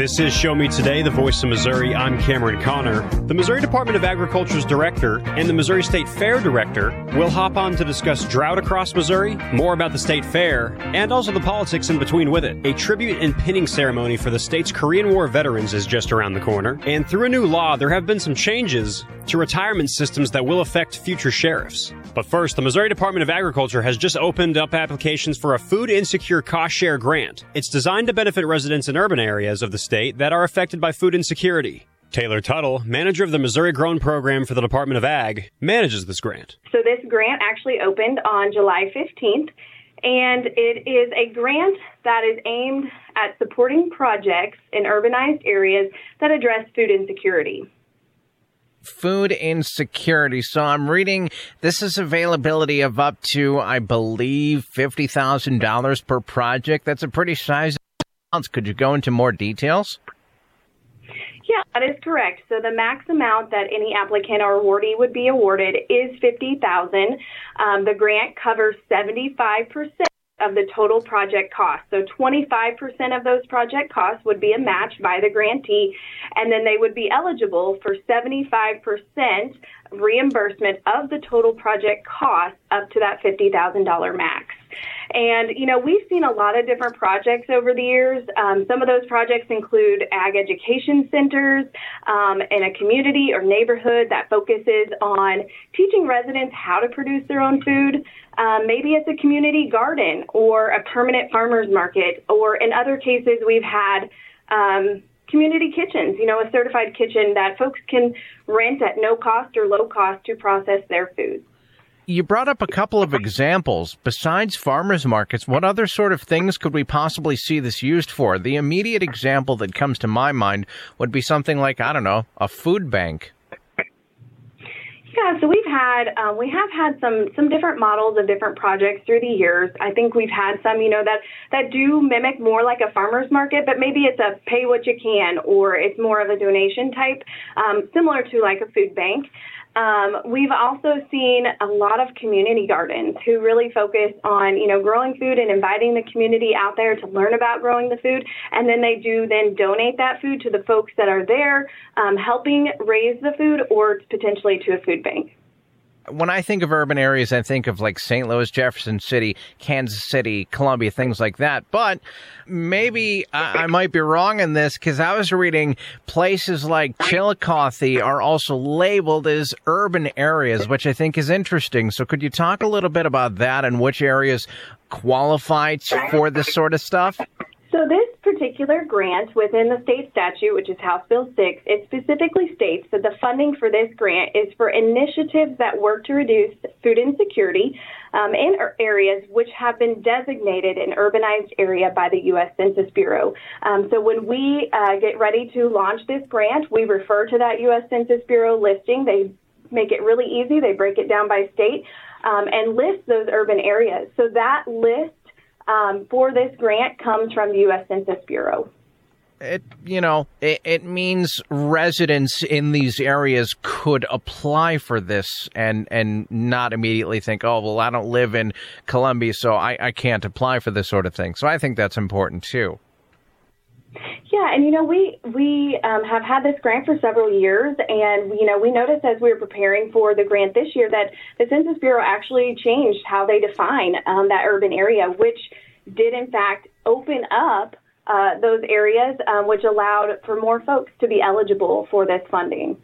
This is Show Me Today, the voice of Missouri. I'm Cameron Connor. The Missouri Department of Agriculture's director and the Missouri State Fair director will hop on to discuss drought across Missouri, more about the state fair, and also the politics in between with it. A tribute and pinning ceremony for the state's Korean War veterans is just around the corner. And through a new law, there have been some changes to retirement systems that will affect future sheriffs. But first, the Missouri Department of Agriculture has just opened up applications for a food insecure cost share grant. It's designed to benefit residents in urban areas of the state that are affected by food insecurity. Taylor Tuttle, manager of the Missouri Grown Program for the Department of Ag, manages this grant. So this grant actually opened on July 15th, and it is a grant that is aimed at supporting projects in urbanized areas that address food insecurity food insecurity. So I'm reading this is availability of up to, I believe, $50,000 per project. That's a pretty sizable amount. Could you go into more details? Yeah, that is correct. So the max amount that any applicant or awardee would be awarded is 50000 um, The grant covers 75% of the total project cost. So 25% of those project costs would be a match by the grantee, and then they would be eligible for 75% reimbursement of the total project cost up to that $50,000 max. And, you know, we've seen a lot of different projects over the years. Um, some of those projects include ag education centers um, in a community or neighborhood that focuses on teaching residents how to produce their own food. Um, maybe it's a community garden or a permanent farmer's market, or in other cases, we've had um, community kitchens, you know, a certified kitchen that folks can rent at no cost or low cost to process their foods. You brought up a couple of examples. Besides farmers markets, what other sort of things could we possibly see this used for? The immediate example that comes to my mind would be something like, I don't know, a food bank. Yeah, so we've had um, we have had some some different models of different projects through the years. I think we've had some, you know, that that do mimic more like a farmers market, but maybe it's a pay what you can, or it's more of a donation type, um, similar to like a food bank. Um, we've also seen a lot of community gardens who really focus on, you know, growing food and inviting the community out there to learn about growing the food, and then they do then donate that food to the folks that are there, um, helping raise the food or potentially to a food bank when I think of urban areas, I think of like St. Louis, Jefferson City, Kansas City, Columbia, things like that. But maybe I, I might be wrong in this because I was reading places like Chillicothe are also labeled as urban areas, which I think is interesting. So could you talk a little bit about that and which areas qualify for this sort of stuff? So this particular grant within the state statute, which is House Bill 6, it specifically states that the funding for this grant is for initiatives that work to reduce food insecurity um, in areas which have been designated an urbanized area by the U.S. Census Bureau. Um, so when we uh, get ready to launch this grant, we refer to that U.S. Census Bureau listing. They make it really easy. They break it down by state um, and list those urban areas. So that list um, for this grant comes from the U.S. Census Bureau. It you know it, it means residents in these areas could apply for this and and not immediately think oh well I don't live in Columbia so I, I can't apply for this sort of thing so I think that's important too. Yeah, and you know we we um, have had this grant for several years, and you know we noticed as we were preparing for the grant this year that the Census Bureau actually changed how they define um, that urban area, which did in fact open up uh, those areas, um, which allowed for more folks to be eligible for this funding.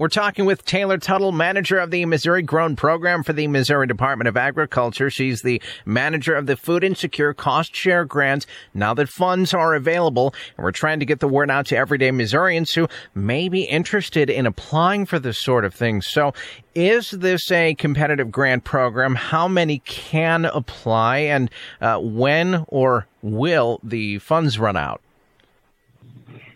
We're talking with Taylor Tuttle, manager of the Missouri Grown Program for the Missouri Department of Agriculture. She's the manager of the Food Insecure Cost Share Grant. Now that funds are available, and we're trying to get the word out to everyday Missourians who may be interested in applying for this sort of thing. So, is this a competitive grant program? How many can apply, and uh, when or will the funds run out?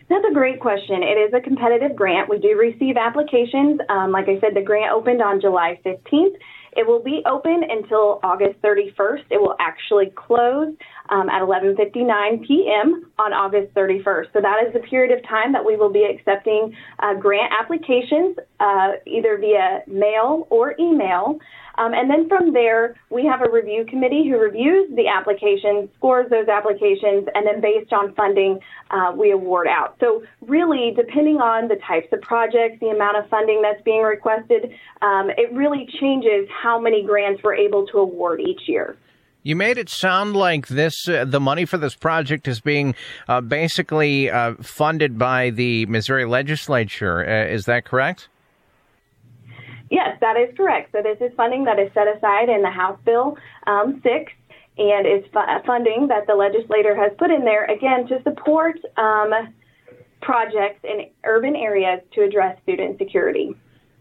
That's a great question. It is a competitive grant. We do receive applications. Um, like I said, the grant opened on July 15th. It will be open until August 31st. It will actually close um, at 11:59 p.m. on August 31st. So that is the period of time that we will be accepting uh, grant applications, uh, either via mail or email. Um, and then from there, we have a review committee who reviews the applications, scores those applications, and then based on funding, uh, we award out. So really, depending on the types of projects, the amount of funding that's being requested, um, it really changes how many grants we're able to award each year. You made it sound like this, uh, the money for this project is being uh, basically uh, funded by the Missouri legislature. Uh, is that correct? Yes, that is correct. So this is funding that is set aside in the House Bill um, 6 and is fu- funding that the legislator has put in there, again, to support um, projects in urban areas to address food insecurity.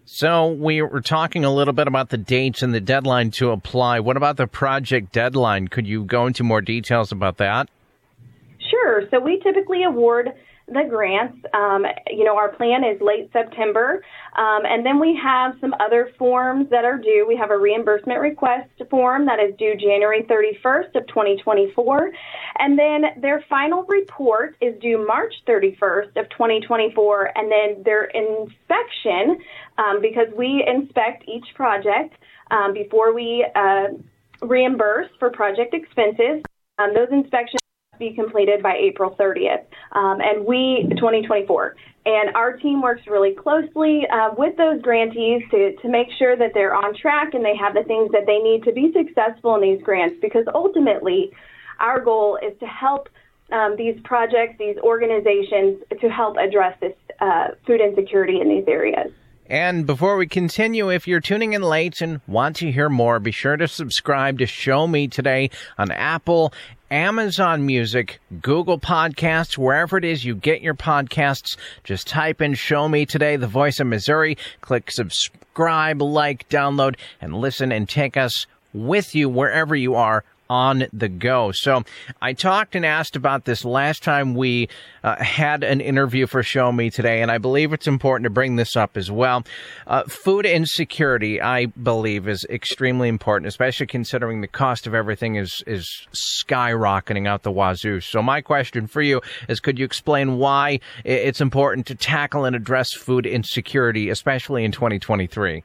So we were talking a little bit about the dates and the deadline to apply. What about the project deadline? Could you go into more details about that? Sure. So we typically award the grants. Um, you know, our plan is late September, um, and then we have some other forms that are due. We have a reimbursement request form that is due January 31st of 2024, and then their final report is due March 31st of 2024, and then their inspection, um, because we inspect each project um, before we uh, reimburse for project expenses. Um, those inspections be completed by April 30th, um, and we 2024. And our team works really closely uh, with those grantees to, to make sure that they're on track and they have the things that they need to be successful in these grants. Because ultimately, our goal is to help um, these projects, these organizations, to help address this uh, food insecurity in these areas. And before we continue, if you're tuning in late and want to hear more, be sure to subscribe to Show Me Today on Apple, Amazon Music, Google Podcasts, wherever it is you get your podcasts. Just type in Show Me Today, the voice of Missouri. Click subscribe, like, download, and listen and take us with you wherever you are on the go. So I talked and asked about this last time we uh, had an interview for Show Me today, and I believe it's important to bring this up as well. Uh, food insecurity, I believe, is extremely important, especially considering the cost of everything is is skyrocketing out the wazoo. So my question for you is, could you explain why it's important to tackle and address food insecurity, especially in 2023?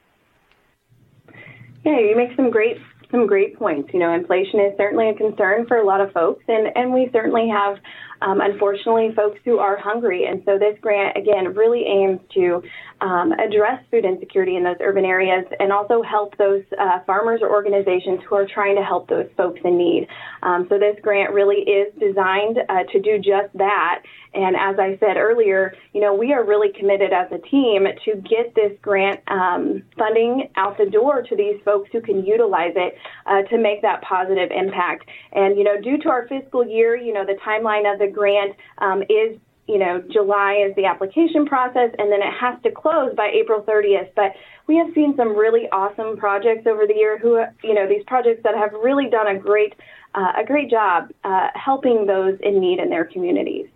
Yeah, you make some great some great points. You know, inflation is certainly a concern for a lot of folks, and, and we certainly have, um, unfortunately, folks who are hungry. And so this grant, again, really aims to um, address food insecurity in those urban areas and also help those uh, farmers or organizations who are trying to help those folks in need. Um, so this grant really is designed uh, to do just that. And as I said earlier, you know, we are really committed as a team to get this grant um, funding out the door to these folks who can utilize it uh, to make that positive impact. And, you know, due to our fiscal year, you know, the timeline of the grant um, is you know, July is the application process, and then it has to close by April 30th. But we have seen some really awesome projects over the year. Who, you know, these projects that have really done a great, uh, a great job uh, helping those in need in their communities.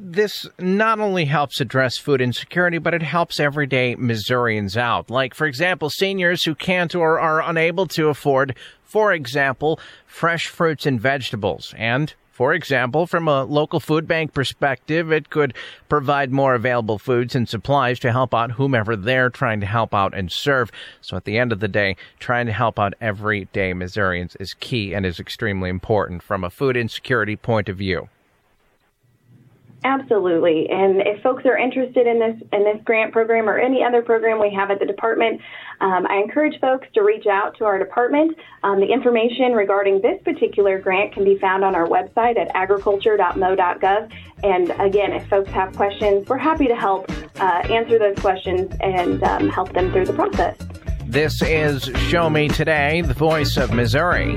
This not only helps address food insecurity, but it helps everyday Missourians out. Like, for example, seniors who can't or are unable to afford, for example, fresh fruits and vegetables. And for example, from a local food bank perspective, it could provide more available foods and supplies to help out whomever they're trying to help out and serve. So at the end of the day, trying to help out everyday Missourians is key and is extremely important from a food insecurity point of view. Absolutely. And if folks are interested in this in this grant program or any other program we have at the department, um, I encourage folks to reach out to our department. Um, the information regarding this particular grant can be found on our website at agriculture.mo.gov. And again, if folks have questions, we're happy to help uh, answer those questions and um, help them through the process. This is Show Me Today, the voice of Missouri.